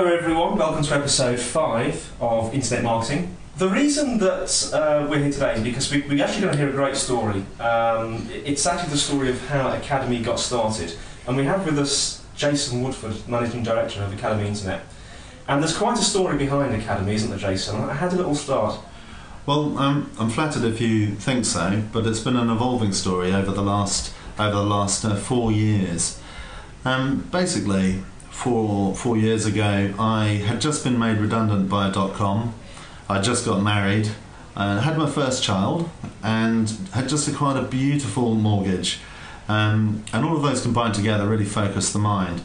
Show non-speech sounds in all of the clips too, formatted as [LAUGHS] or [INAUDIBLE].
Hello, everyone. Welcome to episode five of Internet Marketing. The reason that uh, we're here today is because we, we're actually going to hear a great story. Um, it's actually the story of how Academy got started. And we have with us Jason Woodford, Managing Director of Academy Internet. And there's quite a story behind Academy, isn't there, Jason? How did it all start? Well, um, I'm flattered if you think so, but it's been an evolving story over the last over the last uh, four years. Um, basically, four four years ago, I had just been made redundant by a dot com. I just got married, uh, had my first child, and had just acquired a beautiful mortgage. Um, and all of those combined together really focused the mind.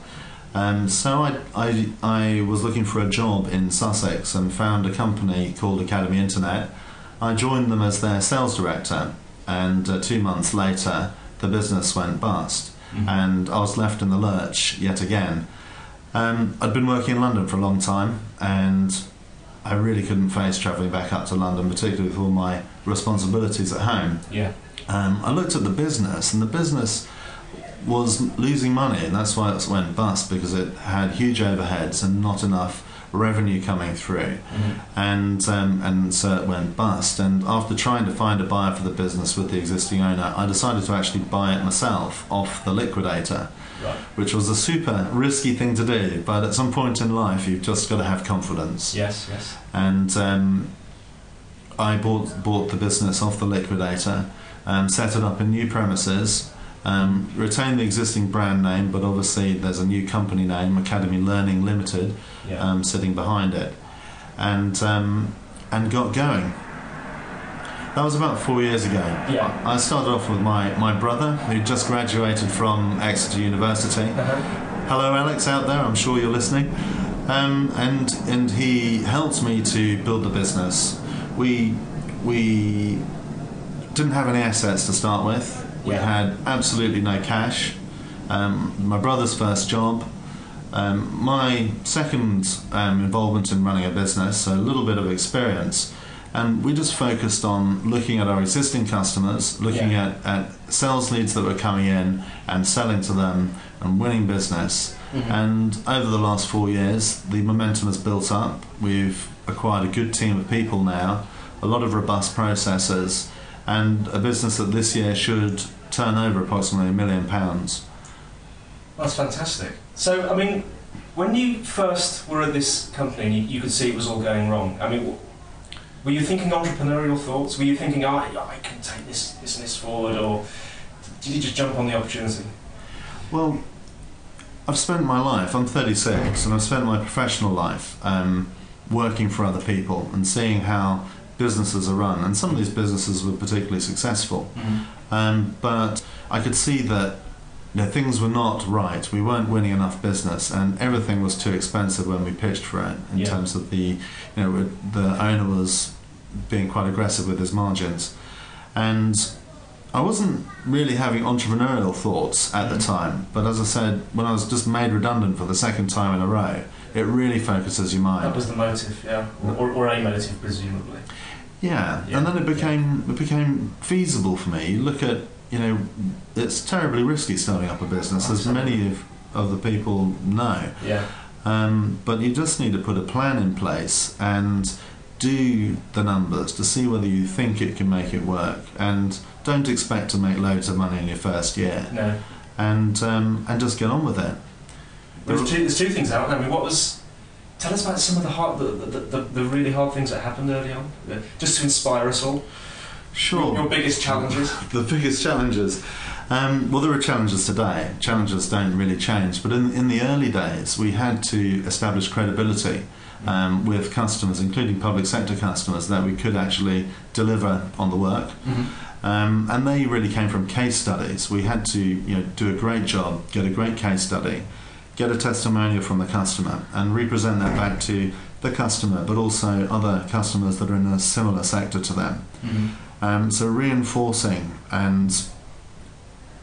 Um, so I, I, I was looking for a job in Sussex and found a company called Academy Internet. I joined them as their sales director, and uh, two months later, the business went bust, Mhm. and I was left in the lurch yet again. Um, I'd been working in London for a long time, and I really couldn't face travelling back up to London, particularly with all my responsibilities at home. Yeah. Um, I looked at the business, and the business was losing money, and that's why it went bust because it had huge overheads and not enough revenue coming through, and um, and so it went bust. And after trying to find a buyer for the business with the existing owner, I decided to actually buy it myself off the liquidator, Right. which was a super risky thing to do. But at some point in life, you've just got to have confidence Yes, yes. and um, I bought bought the business off the liquidator, um, set it up in new premises, um, retained the existing brand name, but obviously there's a new company name, Academy Learning Limited, Yeah. um, sitting behind it, and um, and got going. That was about four years ago. Yeah. I started off with my, my brother, who just graduated from Exeter University. Uh-huh. Hello, Alex, out there. I'm sure you're listening. Um, and and he helped me to build the business. We we didn't have any assets to start with. We Yeah. had absolutely no cash. Um, my brother's first job. Um, my second um, involvement in running a business, so a little bit of experience. And we just focused on looking at our existing customers, looking Yeah. at, at sales leads that were coming in and selling to them and winning business. Mhm. And over the last four years, the momentum has built up. We've acquired a good team of people now, a lot of robust processes, and a business that this year should turn over approximately a million pounds. That's fantastic. So, I mean, when you first were at this company and you, you could see it was all going wrong, I mean, w- were you thinking entrepreneurial thoughts? Were you thinking, oh, I can take this, this and this forward, or did you just jump on the opportunity? Well, I've spent my life, I'm 36, and I've spent my professional life um, working for other people and seeing how businesses are run. And some of these businesses were particularly successful. Um, but I could see that you know, things were not right. We weren't winning enough business, and everything was too expensive when we pitched for it. In Yeah. terms of the, you know, the owner was being quite aggressive with his margins, and I wasn't really having entrepreneurial thoughts at the time. But as I said, when I was just made redundant for the second time in a row, it really focuses your mind. That was the motive, yeah, or, or a motive, presumably. Yeah, Yeah. and then it became it became feasible for me. You look at you know, it's terribly risky starting up a business, as many of, of the people know. Yeah, Um, but you just need to put a plan in place and do the numbers to see whether you think it can make it work. And don't expect to make loads of money in your first year. no. And um, and just get on with it. There's two, there's two things out. I mean, what was? Tell us about some of the hard, the, the, the, the really hard things that happened early on, just to inspire us all. Sure. Your, your biggest challenges. [LAUGHS] the biggest challenges. Um, well, there are challenges today. Challenges don't really change, but in, in the early days, we had to establish credibility um, with customers, including public sector customers, that we could actually deliver on the work. Mm-hmm. Um, and they really came from case studies. We had to, you know, do a great job, get a great case study, get a testimonial from the customer, and represent that back to the customer, but also other customers that are in a similar sector to them. Mm-hmm. Um, so reinforcing and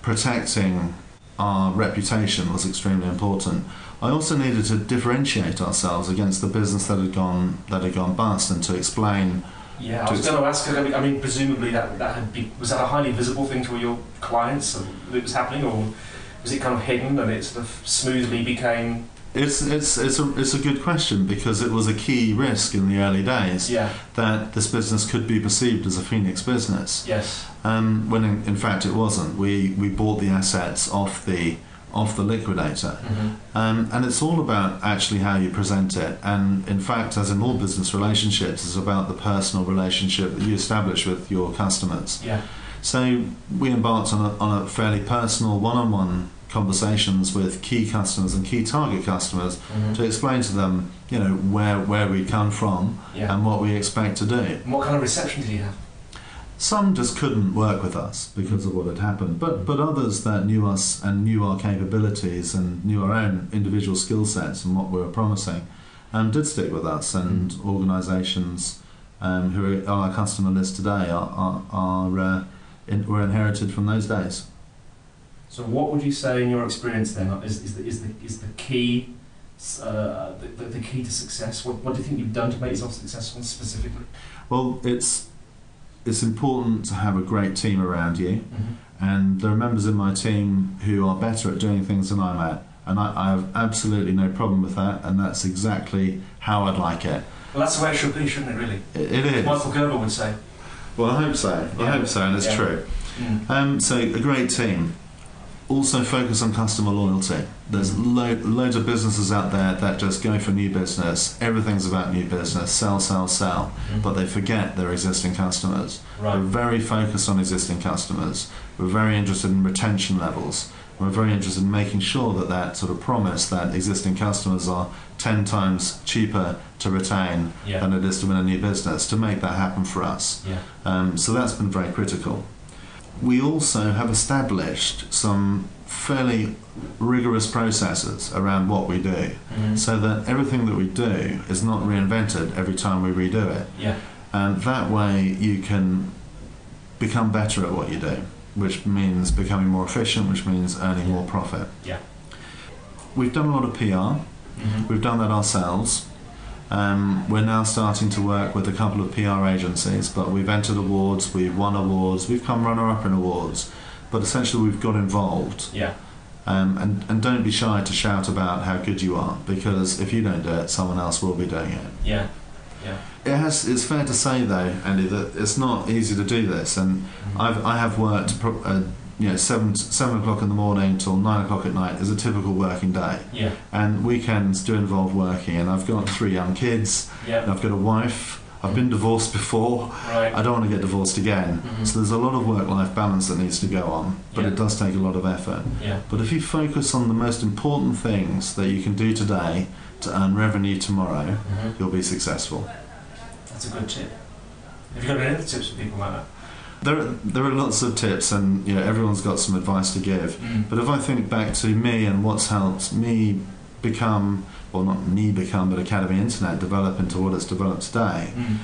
protecting our reputation was extremely important. I also needed to differentiate ourselves against the business that had gone that had gone bust, and to explain. Yeah, I was going to ask. I mean, presumably that that had be, was that a highly visible thing to your clients that it was happening, or was it kind of hidden and it sort of smoothly became It's it's it's a it's a good question because it was a key risk in the early days Yeah. that this business could be perceived as a phoenix business, Yes. um, when in, in fact it wasn't. We we bought the assets off the off the liquidator, hmm um, and it's all about actually how you present it. And in fact, as in all business relationships, it's about the personal relationship that you establish with your customers. Yeah. So we embarked on a, on a fairly personal one-on-one conversations with key customers and key target customers hmm to explain to them, you know, where where we come from Yeah. and what we expect to do. And what kind of reception did you have? Some just couldn't work with us because of what had happened, but but others that knew us and knew our capabilities and knew our own individual skill sets and what we were promising, um, did stick with us. And organisations um, who are on our customer list today are are, are uh, in, were inherited from those days. So, what would you say in your experience then is, is, the, is, the, is the key uh, the, the, the key to success? What, what do you think you've done to make yourself successful specifically? Well, it's it's important to have a great team around you, Mm-hmm. and there are members in my team who are better at doing things than I'm at, and I, I have absolutely no problem with that, and that's exactly how I'd like it. Well, that's the way it should be, shouldn't it, really? It, it is. Michael Gerber would say. Well, I hope so. I hope so, and it's Yeah. true. Um, so, a great team. Also, focus on customer loyalty. There's lo- loads of businesses out there that just go for new business. Everything's about new business. Sell, sell, sell. But they forget their existing customers. We're very focused on existing customers. We're very interested in retention levels. We're very interested in making sure that that sort of promise that existing customers are 10 times cheaper to retain Yeah. than it is to win a new business, to make that happen for us. Yeah. Um, so that's been very critical. We also have established some fairly rigorous processes around what we do Mhm. so that everything that we do is not reinvented every time we redo it. Yeah. And that way you can become better at what you do, which means becoming more efficient, which means earning Yeah. more profit. Yeah. We've done a lot of PR, Mhm. we've done that ourselves. Um, we're now starting to work with a couple of PR agencies, but we've entered awards, we've won awards, we've come runner up in awards, but essentially we've got involved. Yeah. Um, and, and don't be shy to shout about how good you are, because if you don't do it, someone else will be doing it. Yeah. It has. It's fair to say, though, Andy, that it's not easy to do this. And Mhm. I've I have worked, pro- uh, you know, seven seven o'clock in the morning till nine o'clock at night is a typical working day. Yeah. And weekends do involve working. And I've got three young kids. Yeah. And I've got a wife. I've been divorced before. Right. I don't want to get divorced again. Mhm. So there's a lot of work-life balance that needs to go on, but Yeah. it does take a lot of effort. Yeah. But if you focus on the most important things that you can do today to earn revenue tomorrow, Mhm. you'll be successful. That's a good tip. Have you got any other tips for people like that? There, are- there are lots of tips, and you know everyone's got some advice to give. Mm. But if I think back to me and what's helped me become, well, not me become, but Academy Internet develop into what it's developed today, Mm.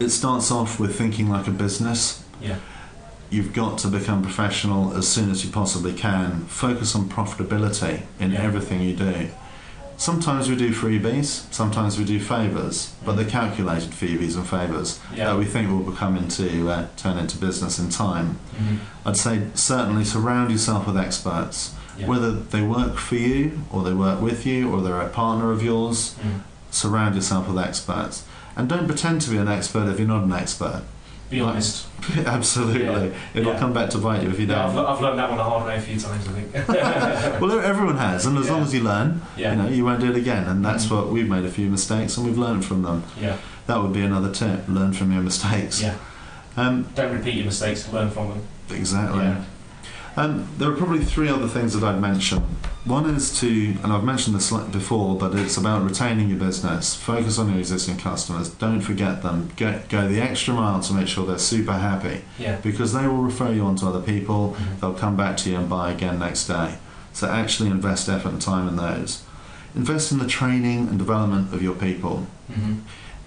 it starts off with thinking like a business. Yeah. You've got to become professional as soon as you possibly can. Focus on profitability in Yeah. everything you do. Sometimes we do freebies, sometimes we do favours, but they're calculated freebies and favours Yeah. that we think will become into uh, turn into business in time. Mhm. I'd say certainly surround yourself with experts, Yeah. whether they work for you or they work with you or they're a partner of yours. Mm. Surround yourself with experts, and don't pretend to be an expert if you're not an expert. Be honest. [LAUGHS] Absolutely, Yeah. it'll Yeah. come back to bite you if you Yeah, I've, don't. I've learned that one the hard way a few times, I think. [LAUGHS] well, everyone has, and as long as you learn, yeah. you know, you won't do it again. And that's Mhm. what we've made a few mistakes, and we've learned from them. Yeah. That would be another tip: learn from your mistakes. Yeah. Um, Don't repeat your mistakes. Learn from them. exactly. Yeah. Um, there are probably three other things that I'd mention. One is to, and I've mentioned this before, but it's about retaining your business. Focus on your existing customers. Don't forget them. Go, go the extra mile to make sure they're super happy Yeah. because they will refer you on to other people. Mhm. They'll come back to you and buy again next day. So actually invest effort and time in those. Invest in the training and development of your people. Mhm.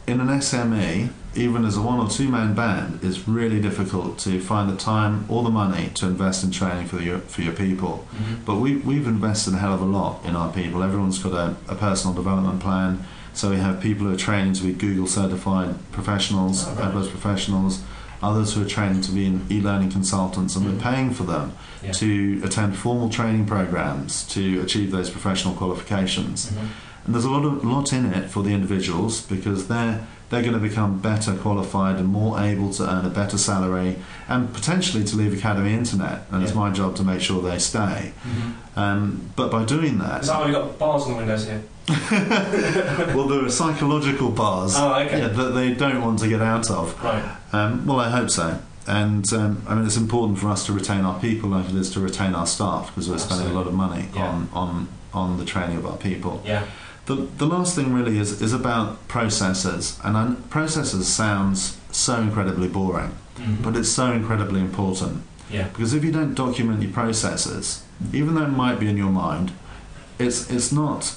In an SME, even as a one or two man band, it's really difficult to find the time or the money to invest in training for your for your people. Mhm. But we, we've invested a hell of a lot in our people. Everyone's got a, a personal development plan. So we have people who are training to be Google certified professionals, Oh, right. AdWords professionals. others who are trained to be e-learning consultants, and we're paying for them Yeah. to attend formal training programs to achieve those professional qualifications. Mhm. And there's a lot of lot in it for the individuals because they're they're going to become better qualified and more able to earn a better salary and potentially to leave Academy Internet. And it's my job to make sure they stay. Mhm. Um, but by doing Is that, that why we've got bars on the windows here? [LAUGHS] [LAUGHS] well, there are psychological bars Oh, okay. yeah, that they don't want to get out of. Right. Um, well, I hope so. And um, I mean, it's important for us to retain our people like it is to retain our staff because we're spending a lot of money Yeah. on, on, on the training of our people. Yeah. The, the last thing really is, is about processes. And I, processes sounds so incredibly boring, Mhm. but it's so incredibly important. Yeah. Because if you don't document your processes, even though it might be in your mind, it's, it's not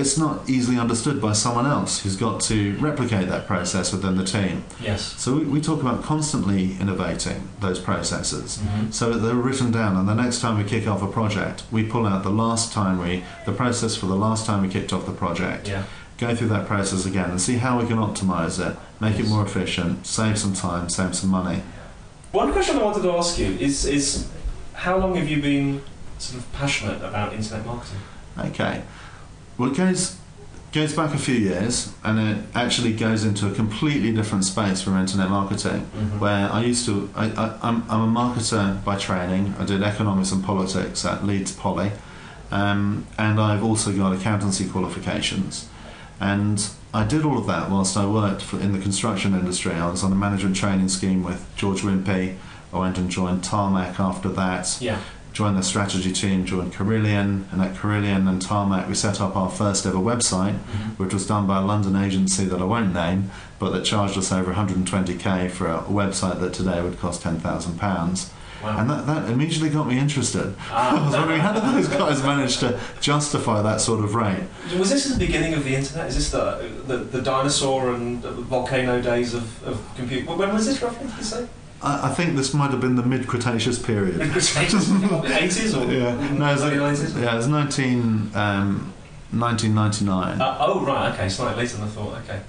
it's not easily understood by someone else who's got to replicate that process within the team. Yes. So we, we talk about constantly innovating those processes. Mhm. So they're written down, and the next time we kick off a project, we pull out the last time we, the process for the last time we kicked off the project, Yeah. go through that process again, and see how we can optimize it, make it more efficient, save some time, save some money. One question I wanted to ask you is is how long have you been sort of passionate about internet marketing? Okay. Well, it goes goes back a few years, and it actually goes into a completely different space from internet marketing. Mhm. where I used to. I, I, I'm, I'm a marketer by training. I did economics and politics at Leeds Poly, um, and I've also got accountancy qualifications. And I did all of that whilst I worked for, in the construction industry. I was on a management training scheme with George Wimpey. I went and joined Tarmac after that. Yeah. Joined the strategy team, joined Carillion, and at Carillion and Tarmac we set up our first ever website Mhm. which was done by a London agency that I won't name, but that charged us over 120k for a website that today would cost £10,000. Wow. And that, that immediately got me interested. Ah. [LAUGHS] I was wondering, how did those guys manage to justify that sort of rate? Was this the beginning of the internet? Is this the the, the dinosaur and volcano days of, of? When was this roughly? Did you say? I, I think this might have been the mid Cretaceous period. [LAUGHS] Eighties or Yeah. No, it was, yeah, it was 19, um, 1999. Uh, oh right, okay, slightly later than I thought. Okay,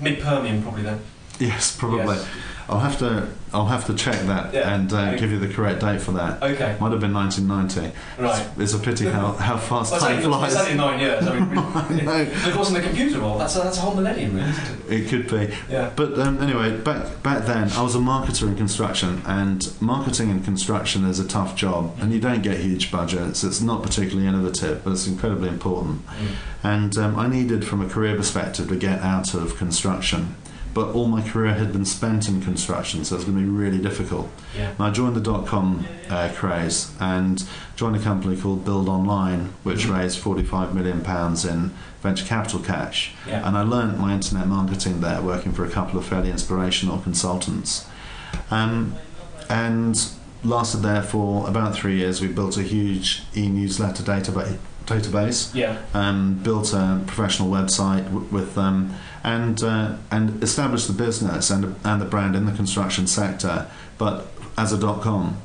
mid Permian probably then. yes, probably. Yes. I'll have to I'll have to check that Yeah. and uh, give you the correct date for that. Okay, Might have been 1990. right. It's, it's a pity how, how fast Well, time flies. it's only nine years. I mean. No. Of course, in the computer world, that's a, that's a whole millennium, really, it? Could be. Yeah. But um, anyway, back back then, I was a marketer in construction, and marketing in construction is a tough job, and you don't get huge budgets. It's not particularly innovative, but it's incredibly important. Mm. And um, I needed, from a career perspective, to get out of construction. But all my career had been spent in construction, so it was going to be really difficult. Yeah. And I joined the dot com uh, craze and joined a company called Build Online, which Mhm. raised 45 million pounds in venture capital cash. Yeah. And I learnt my internet marketing there, working for a couple of fairly inspirational consultants. Um, and lasted there for about three years. We built a huge e-newsletter database. Database, Yeah. um, built a professional website w- with them, and uh, and established the business and and the brand in the construction sector, but as a dot com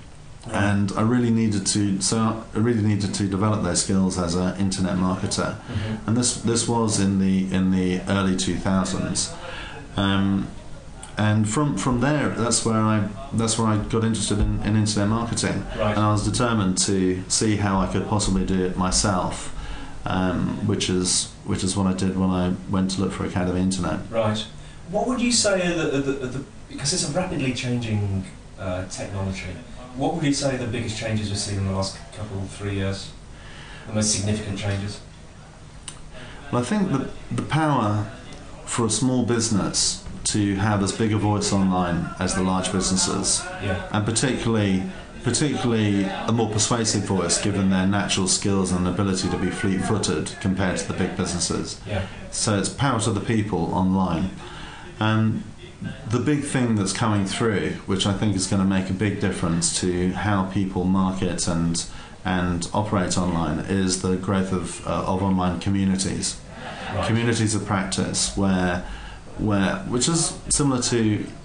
and I really needed to so I really needed to develop those skills as an internet marketer Mhm. and this this was in the in the early 2000s um, and from from there that's where I that's where I got interested in, in internet marketing Right. and I was determined to see how I could possibly do it myself um, which is which is what I did when I went to look for Academy Internet Right. What would you say are the, are the, are the because it's a rapidly changing uh, technology? What would you say are the biggest changes we've seen in the last couple, three years? The most significant changes? Well, I think the, the power for a small business to have as big a voice online as the large businesses, Yeah. and particularly particularly a more persuasive voice given their natural skills and ability to be fleet-footed compared to the big businesses. Yeah. So it's power to the people online. And the big thing that's coming through, which I think is going to make a big difference to how people market and and operate online, is the growth of uh, of online communities Right. communities of practice where where which is similar to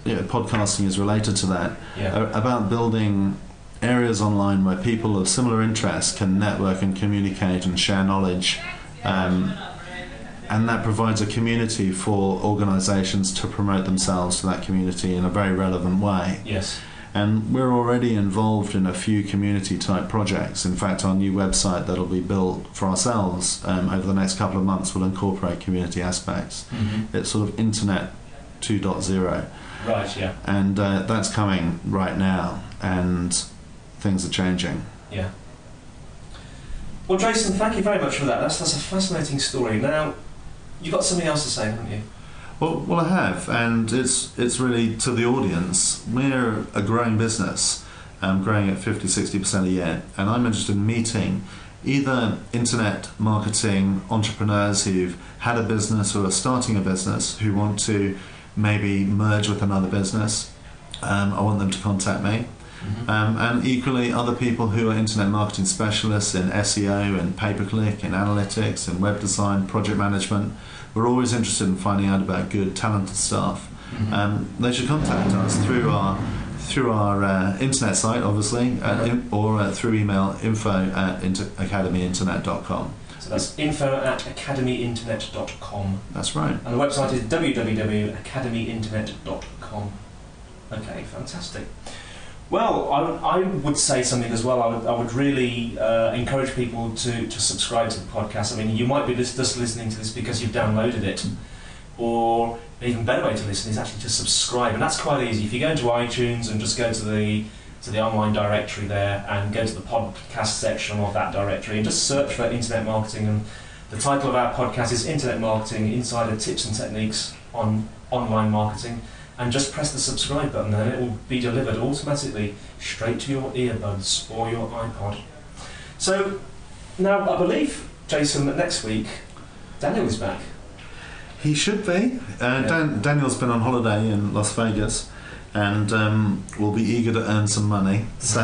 you know, podcasting is related to that Yeah. about building areas online where people of similar interests can network and communicate and share knowledge um, and that provides a community for organisations to promote themselves to that community in a very relevant way. Yes. And we're already involved in a few community type projects. In fact, our new website that'll be built for ourselves um, over the next couple of months will incorporate community aspects. Mm-hmm. It's sort of Internet 2.0, Right. Yeah. and uh, that's coming right now, and things are changing. Yeah. Well, Jason, thank you very much for that. That's that's a fascinating story. Now, you've got something else to say, haven't you? Well, well, I have, and it's it's really to the audience. We're a growing business, um, growing at 50, 60 percent a year, and I'm interested in meeting either internet marketing entrepreneurs who've had a business or are starting a business who want to maybe merge with another business. Um, I want them to contact me. Mm-hmm. Um, and equally, other people who are internet marketing specialists in SEO, in pay per click, in analytics, in web design, project management. We're always interested in finding out about good, talented staff. Mhm. Um, they should contact us through our through our uh, internet site, obviously, uh, in, or uh, through email info at inter- academyinternet.com. so that's info at academyinternet.com. That's right. And the website is www.academyinternet.com. Okay, fantastic. Well, I, I would say something as well. I would, I would really uh, encourage people to, to subscribe to the podcast. I mean, you might be just, listening to this because you've downloaded it, or an even better way to listen is actually to subscribe, and that's quite easy. If you go into iTunes and just go to the to the online directory there and go to the podcast section of that directory and just search for internet marketing and the title of our podcast is Internet Marketing Insider Tips and Techniques on Online Marketing. And just press the subscribe button, and it will be delivered automatically straight to your earbuds or your iPod. So, now I believe, Jason, that next week Daniel is back. He should be. Uh, Dan, Daniel's been on holiday in Las Vegas, and um, will be eager to earn some money. So,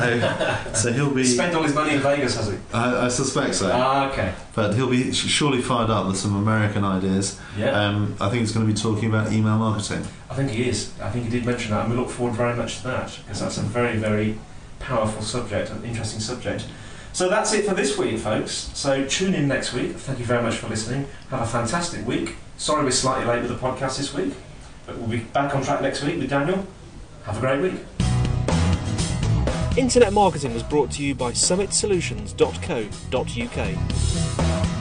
[LAUGHS] so he'll be. Spent all his money in Vegas, has he? I, I suspect so. Ah, okay. But he'll be surely fired up with some American ideas. Yeah, Um, I think he's going to be talking about email marketing. I think he is. I think he did mention that, and we look forward very much to that because that's a very, very powerful subject, an interesting subject. So that's it for this week, folks. So tune in next week. Thank you very much for listening. Have a fantastic week. Sorry we're slightly late with the podcast this week, but we'll be back on track next week with Daniel. Have a great week. Internet marketing was brought to you by summitsolutions.co.uk.